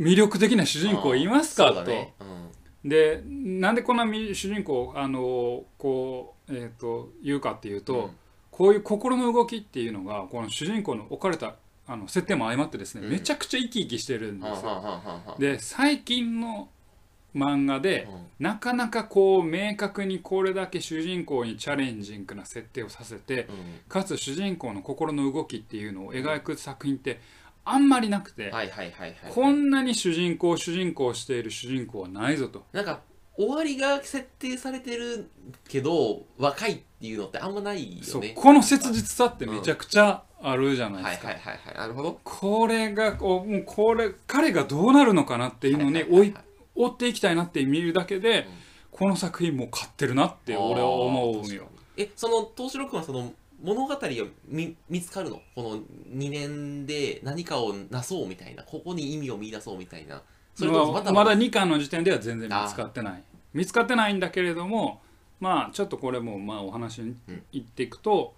A: 魅力的な主人公いますかと。
B: ね。うん。
A: でなんでこんなみ主人公あのこう、えー、と言うかっていうと、
B: うん。
A: こういう心の動きっていうのがこの主人公の置かれたあの設定も相まってですね、
B: うん。
A: めちゃくちゃ生き生きしてるんですよ。で最近の漫画で、なかなかこう明確にこれだけ主人公にチャレンジングな設定をさせて
B: うん。
A: かつ主人公の心の動きっていうのを描く作品ってあんまりなくて、
B: はいはいはいはい。
A: こんなに主人公主人公している主人公はないぞと。
B: なんか終わりが設定されてるけど若いっていうのってあんまない
A: そう
B: よね
A: この切実さってめちゃくちゃあるじゃないですか。
B: はいはいはいはい。なるほど。
A: これがこうもうこれ彼がどうなるのかなっていうのをね追い追っていきたいなって見るだけで、
B: うん。
A: この作品もう買ってるなって俺は思うんよ。
B: えその東四郎君はその物語が見見つかるの？この2年で何かをなそうみたいな？ここに意味を見出そうみたいな？それとも
A: まあ
B: ま
A: だ2巻の時点では全然見つかってない。見つかってないんだけれどもまあちょっとこれもまあお話に
B: うん
A: いっていくと、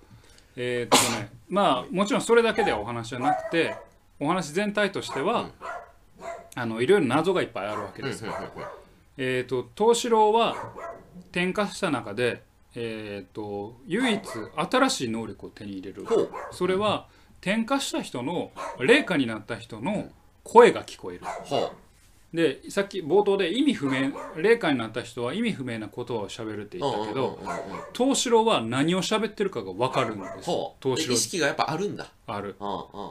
A: えーっとねまあもちろんそれだけではお話じゃなくてお話全体としては、あのいろいろ謎がいっぱいあるわけです。よ。えー、と東四郎は転化した中で、えー、と唯一新しい能力を手に入れる。それは転化した人の霊下になった人の声が聞こえる。
B: は
A: でさっき冒頭で意味不明霊下になった人は意味不明な言葉を喋るって
B: あ
A: 言ったけど東四郎は何を喋ってるかが分かるんです。東四郎。
B: で意識がやっぱあるんだ。
A: ある。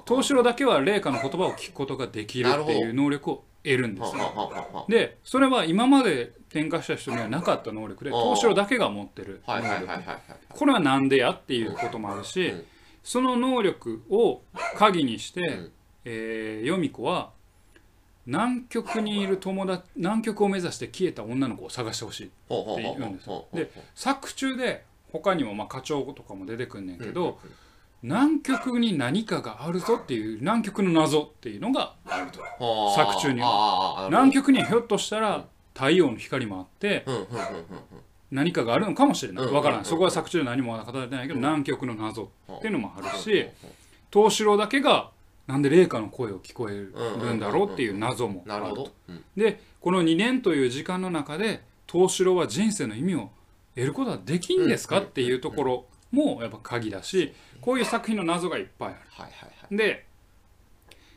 A: 東四郎だけは霊下の言葉を聞くことができるっていう能力を得るんですでそれは今まで転化した人にはなかった能力で東四郎だけが持ってるこれはなんでやっていうこともあるし、
B: うん
A: その能力を鍵にして、
B: ん。
A: えー、ヨミ子は南極にいる友達南極を目指して消えた女の子を探してほしいって言うんですで作中で他にもまあ課長とかも出てくんねんけど、南極に何かがあるぞっていう南極の謎っていうのがあると作中に
B: は
A: 南極にはひょっとしたら太陽の光もあって何かがあるのかもしれない。
B: うん
A: わから
B: うん。
A: ないそこは作中で何も語られてないけど南極の謎
B: うん
A: っていうのもあるし東四郎だけがなんで霊下の声を聞こえるんだろうっていう謎もあると。でこの2年という時間の中で東四郎は人生の意味を得ることはできんですかっていうところもやっぱ鍵だしこういう作品の謎がいっぱいある。
B: はいはいはい。
A: で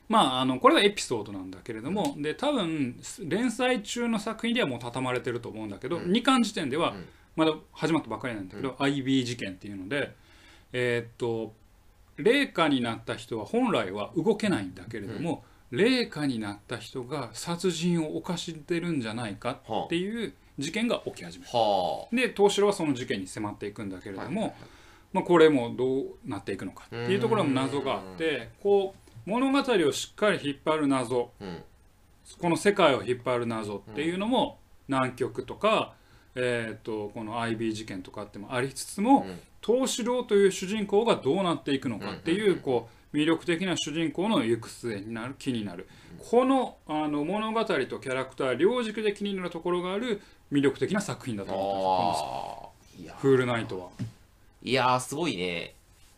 A: まああのこれはエピソードなんだけれども、で多分連載中の作品ではもう畳まれてると思うんだけど、
B: うん。
A: 2巻時点では
B: うん。
A: まだ始まったばかりなんだけど、IB 事件っていうのでえーっと霊下になった人は本来は動けないんだけれども、霊下になった人が殺人を犯してるんじゃないかっていう事件が起き始める。
B: は
A: で東四郎はその事件に迫っていくんだけれども、
B: あはいはい。
A: まあ、これもどうなっていくのかっていうところも謎があってこう物語をしっかり引っ張る謎
B: うん。
A: この世界を引っ張る謎っていうのも南極とか、えー、とこの IB 事件とかってもありつつも
B: うん
A: 東四郎という主人公がどうなっていくのかっていうこう魅力的な主人公の行く末になる気になる。このあの物語とキャラクター両軸で気になるところがある魅力的な作品だと思ってます。この
B: あーいや
A: フールナイトは。
B: いやーすごいね。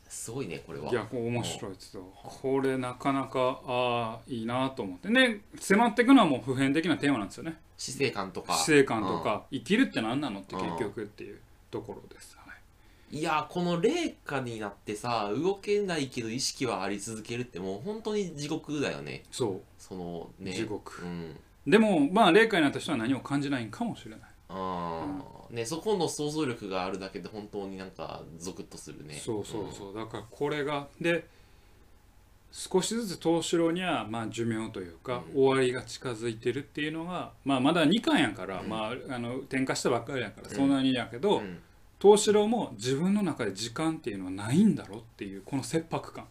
B: すごいねこれは。い
A: や面白いですよ。これなかなかあーいいなと思って。ね迫っていくのはもう普遍的なテーマなんですよね。
B: 死生観とか。
A: 死生観とか生きるって何なのって結局っていうところです、はい
B: いやーこの霊下になってさ動けないけど意識はあり続けるってもう本当に地獄だよね。
A: そ
B: そのね。
A: 地獄。
B: うん。
A: うでもまあ霊界になった人は何も感じないんかもしれない、
B: あー。ねそこの想像力があるだけで本当になんかゾクッとするね。
A: そうそうそう。だからこれがで少しずつ東四郎にはまあ寿命というか、終わりが近づいてるっていうのが、まあ、まだ2巻やから、
B: うん。
A: まあ、あの転化したばっかりやから
B: うん。
A: そんなにやけど、
B: うん
A: 東四郎も自分の中で時間っていうのはないんだろうっていうこの切迫感。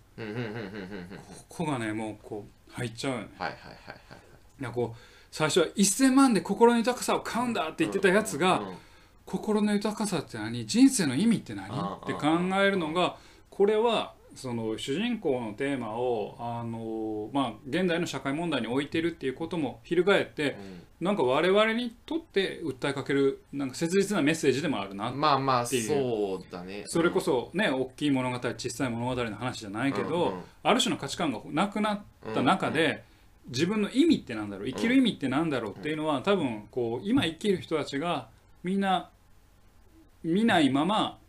A: ここがねもうこう入っちゃうよね。
B: はいはいはいはい
A: い。やこう最初は1000万で心の豊かさを買うんだって言ってたやつが、心の豊かさって何？人生の意味って何？
B: あ
A: って考えるのがこれはその主人公のテーマをあの、まあ、現代の社会問題に置いてるっていうことも翻ってなんか我々にとって訴えかけるなんか切実なメッセージでもあるな
B: う。んまあまあ
A: ていう
B: そうだね。
A: それこそね大きい物語小さい物語の話じゃないけど、
B: うんうん
A: ある種の価値観がなくなった中で、自分の意味ってなんだろう生きる意味ってなんだろうっていうのは多分こう今生きる人たちがみんな見ないまま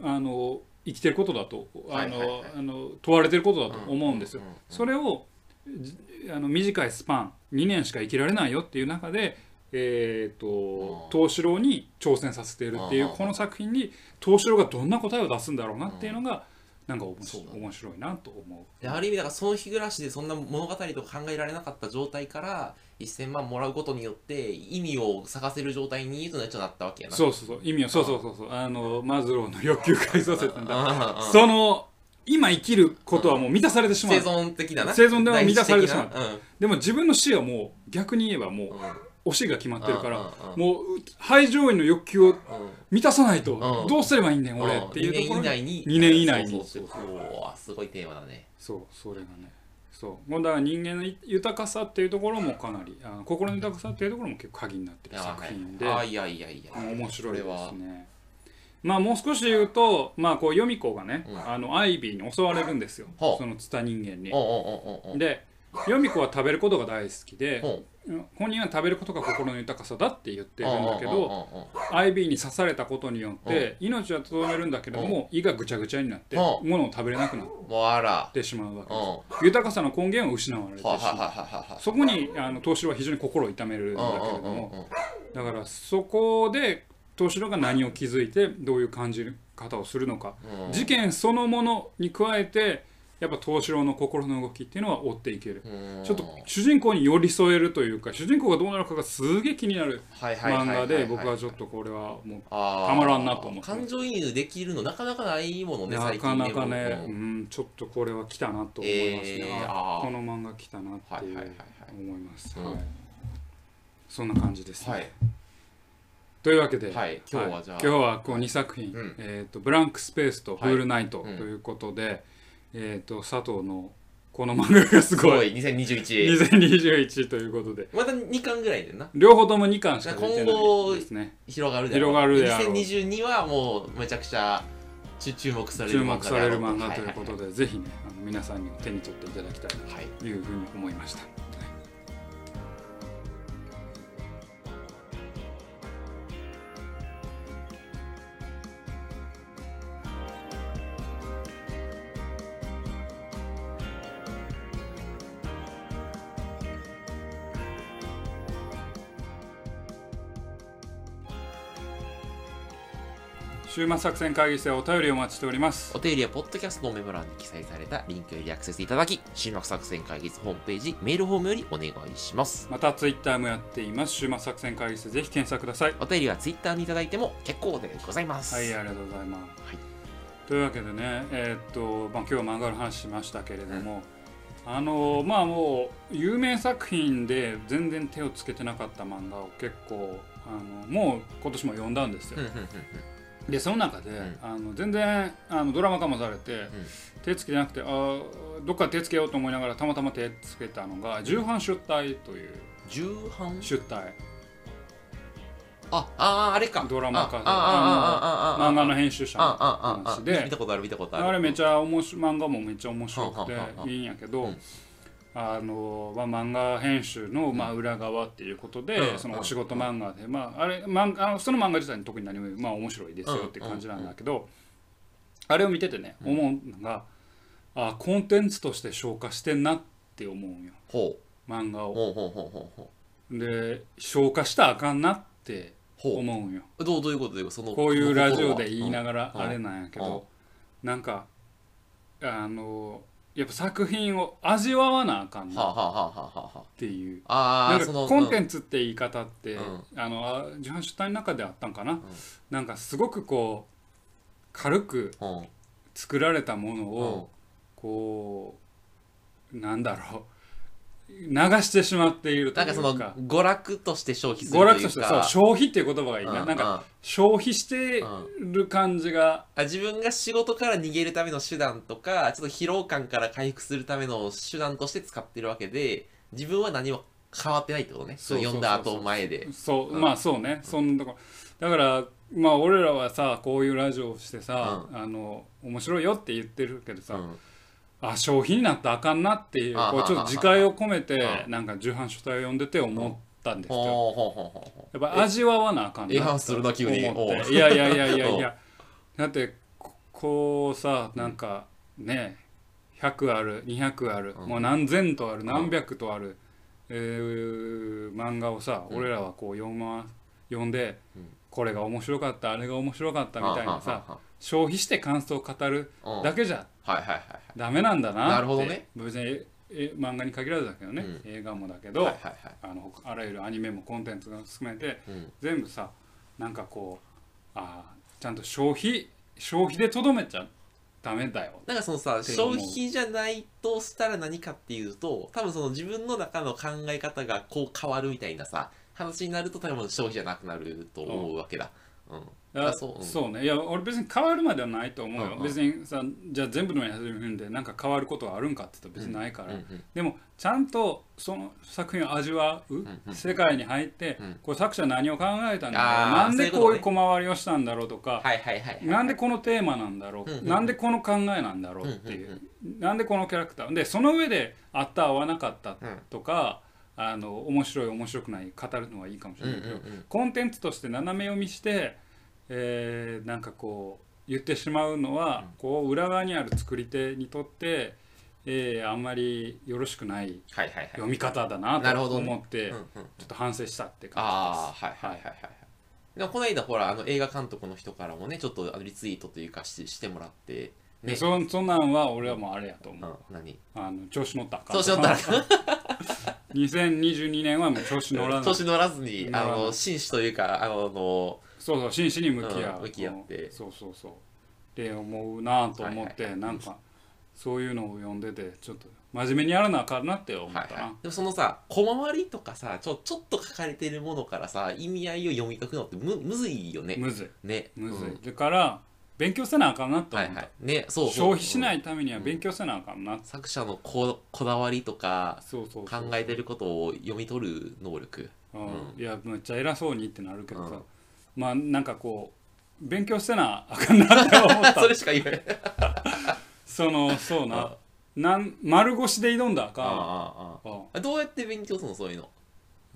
A: あの生きてることだとあの、あの問われてることだと思うんですよ。それをじあの短いスパン2年しか生きられないよっていう中で、えー、と
B: うん
A: 東四郎に挑戦させているっていう
B: うん
A: この作品に東四郎がどんな答えを出すんだろうなっていうのがなんか面白
B: そうだ。ね
A: 面白いなと思う。
B: である意味だからその日暮らしでそんな物語とか考えられなかった状態から1000万もらうことによって意味を探せる状態にとなっちゃなったわけやな。
A: そうそうそう意味をそうそうそうそう。あのマズローの欲求改造説なんだ。
B: うん。うん。
A: その今生きることはもう満たされてしまう。
B: 生存的なな
A: 生存では満たされてしまう
B: 第一的な
A: でも自分の死はもう逆に言えばもう
B: うんうん
A: 推しが決まってるからもう最上位の欲求を
B: うん。
A: 満たさないと
B: うん。
A: どうすればいいんねん俺
B: うん。
A: っていうところ
B: 2年以内に。
A: 2年以内に。
B: すごいテーマだね。
A: そうそれがね。そう。だから人間の豊かさっていうところもかなりあの心の豊かさっていうところも結構鍵になってる作品で
B: あいやいやいや
A: うん面白いですね。まあもう少し言うとまあこうヨミ子がね、
B: うん。
A: あのアイビーに襲われるんですよ。そのツタ人間に。でヨミ子は食べることが大好きで
B: ほ
A: 本人は食べることが心の豊かさだって言って
B: う
A: るんだけど
B: おうおうおうおう
A: アイビーに刺されたことによって命はとどめるんだけれども胃がぐちゃぐちゃになって
B: うん。
A: 物を食べれなくなってしまうわけ
B: うん。
A: です豊かさの根源を失われてしまう。そこにあの東四郎は非常に心を痛めるんだけれどもだからそこで東四郎が何を気づいてどういう感じ方をするのか
B: うん。
A: 事件そのものに加えてやっぱ東四郎の心の動きっていうのは追っていける。
B: うん。
A: ちょっと主人公に寄り添えるというか主人公がどうなるかがすげえ気になる
B: はいはいはいはいはい。
A: 漫画で僕はちょっとこれはもうたまらんなと思って。
B: 感情移入できるのなかなかないものね
A: な
B: 最近
A: かなかね、
B: う
A: うん。ん、ちょっとこれは来たなと思いますね、
B: えー。
A: この漫画来たなっていう
B: はいはいはいはい
A: 思い。ます、
B: うん。
A: はいそんな感じですね、
B: はい。
A: というわけで、
B: はい。今日はじゃあ。
A: 今日はこう2作品、
B: うん。
A: えーと「ブランクスペース」と「フールナイト」と
B: うん
A: いうことで、えー、と佐藤のこの漫画がす
B: す
A: ごい。
B: ごい2021
A: 2021ということで。
B: また2巻ぐらいでな。
A: 両方とも2巻しか出て
B: 今後
A: ないですね。
B: 広がるであろう
A: 広がるであろう。
B: 2022はもうめちゃくちゃ注注目される
A: 注目される漫画ということで、ぜひねあの皆さんにも手に取っていただきたいな
B: はい。
A: というふうに思いました。週末作戦会議室でお便りをお待ちしております
B: お。手入れはポッドキャストのメモ欄に記載されたリンクよりアクセスいただき、新幕作戦会議室ホームページ、メールフォームよりお願いします。
A: またツイッターもやっています。週末作戦会議室ぜひ検索ください。
B: お便りはツイッターにいただいても結構でございます。
A: はい、ありがとうございます。
B: はい
A: というわけでね、えーっと、まあ、今日は漫画の話しましたけれども、あのまあもう有名作品で全然手をつけてなかった漫画を結構あのもう今年も読んだんですよ
B: うん。うんうんうん
A: でその中で、
B: ん。
A: あの全然あのドラマ化もされて、手つけてなくてあーどっか手つけようと思いながらたまたま手つけたのが重版出体という
B: 重版？
A: 出体
B: ああーあれか。
A: ドラマ化
B: ああああああ
A: 漫画の編集者の話で。
B: 見たことある見たことある。
A: あれめちゃ面白い漫画もめっちゃ面白くていいんやけど、
B: うん
A: あのまあ、漫画編集の、まあ、裏側っていうことで、
B: うん。
A: そのお仕事漫画で、まあ、あれ漫画あのその漫画自体に特に何も、まあ、面白いですよって感じなんだけど、あれを見ててね思うのが、あコンテンツとして消化してんなって思うんよ。
B: ほ
A: 漫画を。
B: うほうほうほうほうほう。
A: で消化したらあかんなって
B: ほ
A: 思うんよ。
B: うどうどういうことでその
A: こういうラジオで言いな
B: が
A: がら
B: うん。
A: あれなんやけど、なんかあのやっぱ作品を味わわなあかん
B: はあはあはあはあはあ。
A: ていう。
B: あ
A: なんか
B: あその
A: コンテ
B: ン
A: ンツって言い方って、
B: うん。
A: あのあ自販出体の中であったんかな、なんかすごくこう軽く
B: うん。うん
A: 作られたものを、こうなんだろう流してしまっていると
B: ないんかその
A: うか
B: 娯楽として消費する
A: 娯楽としてそう消費っていう言葉がいいな、
B: うん
A: なんか消費してる感じが、
B: あ自分が仕事から逃げるための手段とかちょっと疲労感から回復するための手段として使ってるわけで自分は何も変わってないってことね。
A: そう
B: 読んだ後前で。
A: そう、
B: うん。
A: まあそうね。そんなとこ。だからまあ俺らはさこういうラジオをしてさ、あの面白いよって言ってるけどさ、
B: うん
A: あ消費になったらあかんなっていう
B: あ
A: こうちょっと自戒を込めて
B: う
A: なんか重版書体を読んでて思ったんですよ。
B: ほうほうほうほうほ
A: やっぱ味わわなあかんな
B: え違反するな急に。
A: 思って。いやいやいやいや。
B: お
A: いうやだってここうさなんかね100ある200ある、
B: うん。
A: もう何千とある何百とある、えー漫画をさ、
B: うん。
A: 俺らはこう読ま読んで、
B: うん
A: これが面白かったあれが面白かったみたいなさ
B: は
A: 消費して感想を語るだけじゃダメなんだなって。
B: なるほどね。
A: 別にええ漫画に限らずだけどね、
B: うん。
A: 映画もだけど、あのあらゆるアニメもコンテンツが含めて
B: うん。
A: 全部さなんかこうあーちゃんと消費消費でとどめちゃダメだよ。
B: なんかそのさ消費じゃないとしたら何かっていうと多分その自分の中の考え方がこう変わるみたいなさ話になると多分消費じゃなくなると思うわけだ。うん。
A: あ
B: あそううん。
A: そうね。いや俺別に変わるまではないと思うよ、
B: うんうん。
A: 別にさじゃあ全部のやつ読んでなんか変わることがあるんかって言ったら別にないから、
B: うんうん
A: でもちゃんとその作品を味わう、
B: んうん
A: 世界に入って、
B: うん
A: これ作者何を考えたんだろう？なんで
B: こ
A: ういう小回りをしたんだろうとか、
B: はいはいはいはい。
A: なんでこのテーマなんだろう、
B: うんうん
A: なんでこの考えなんだろうっていう、なんでこのキャラクター？でその上で合った合わなかった
B: うん。
A: とか、あの面白い面白くない語るのはいいかもし
B: うん
A: れないけど、コンテンツとして斜め読みして、えーなんかこう言ってしまうのは、こう裏側にある作り手にとって、えーあんまりよろしくない。読み方だなと
B: なるほどね
A: 思って、ちょっと反省したって感じです。
B: はいはいはいはいはい。でもこの間ほらあの映画監督の人からもねちょっとリツイートというかししてもらって
A: で
B: ね。
A: そそんなんは俺はもうあれやと思う。
B: うん何？
A: あの調子乗ったかん
B: 調子乗ったら
A: 2022年はもう調子乗らない
B: 調子乗らずにあの紳士というかあの
A: そうそう真摯に向き合う、
B: うん向き合って。
A: そうそうそう。って思うなと思って、
B: はいはいはい。
A: なんかそういうのを読んでてちょっと真面目にやらなあかんなって思ったな、
B: はいはい、でもそのさ小回りとかさちょちょっと書かれてるものからさ意味合いを読み書くのってむむずいよね。
A: むずい。
B: ね。
A: むずい、
B: うん。
A: だから勉強せなあかんなと思った、
B: はいはい。ねそうそう
A: 消費しないためには勉強せなあかんな、
B: 作者のここだわりとか
A: そうそうそう
B: 考えてることを読み取る能力。
A: うん。
B: う
A: いやめっちゃ偉そうにってなるけどさ、
B: うん。
A: まあなんかこう勉強せなあかんなって思った。
B: それしか言えない。
A: そのそうな。
B: あ
A: なん丸腰で挑んだらあかん。
B: ああああどうやって勉強するのそういうの？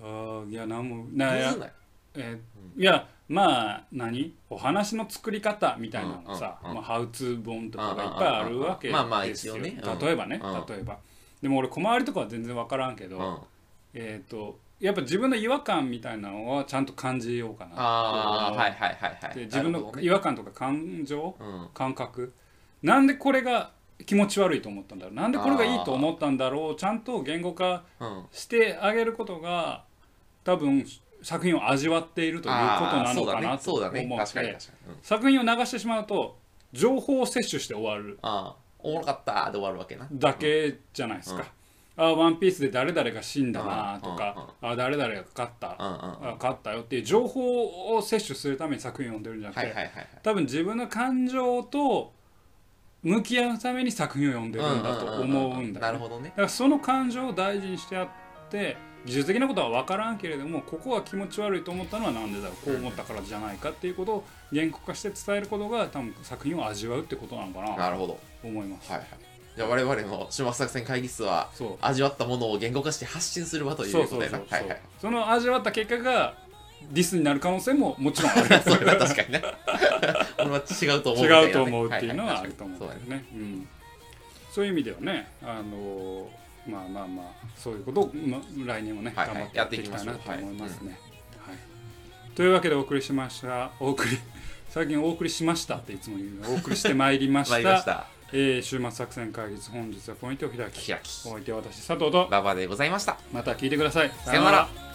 A: あーいやなんも
B: む
A: ないや。
B: ずない
A: えーいやまあ何？お話の作り方みたいなのさ、まあ、ハウツー本とかがいっぱいあるわけですよ。
B: ねうん。
A: 例えばね、
B: うん。
A: 例えば。でも俺小回りとかは全然分からんけど、
B: うん。
A: えっ、とやっぱ自分の違和感みたいなのはちゃんと感じようかな
B: ああはいはいはいはい。
A: で自分の違和感とか感情
B: うん。
A: 感覚。なんでこれが気持ち悪いと思ったんだろう？なんでこれがいいと思ったんだろう？ちゃんと言語化
B: うん。
A: してあげることが多分作品を味わっているということなのかなと思って。
B: うん。
A: 作品を流してしまうと情報を摂取して終わる。
B: ああおもろかったで終わるわけな。
A: だけじゃないですか。あワンピースで誰々が死んだなとか、あ誰々が勝った、
B: うんうんうん。
A: あ勝ったよっていう情報を摂取するために作品を読んでるんじゃなくて、多分自分の感情と向き合うために作品を読んでるんだと思うんだ。
B: なるほどね。
A: だからその感情を大事にしてやって技術的なことは分からんけれどもここが気持ち悪いと思ったのはなんでだろうこう思ったからじゃないかっていうことを言語化して伝えることが多分作品を味わうってことなのかな。
B: なるほど。
A: と思います。
B: はいはい。じゃあ我々の終末作戦会議室は
A: そう。
B: 味わったものを言語化して発信する場ということで
A: その味わった結果がディスになる可能性ももちろんある。
B: それは確かにね 俺は違うと思うね。
A: 違うと思うっていうのはあると思うん
B: そうだね。
A: だよね。うん。そういう意味ではね、あのーまあまあまあそういうことを、まあ、来年もね、
B: はいはい
A: 頑張ってやっていきたいなと思いますね。はい。というわけでお送りしました。お送り 最近お送りしましたっていつも言うのお送りしてまいりまし
B: 参
A: た
B: りました。
A: えー週末作戦会議室本日はポイントを開き。
B: 開き。
A: お相手は私佐藤と。
B: ババでございました。
A: また聞いてください。
B: さよなら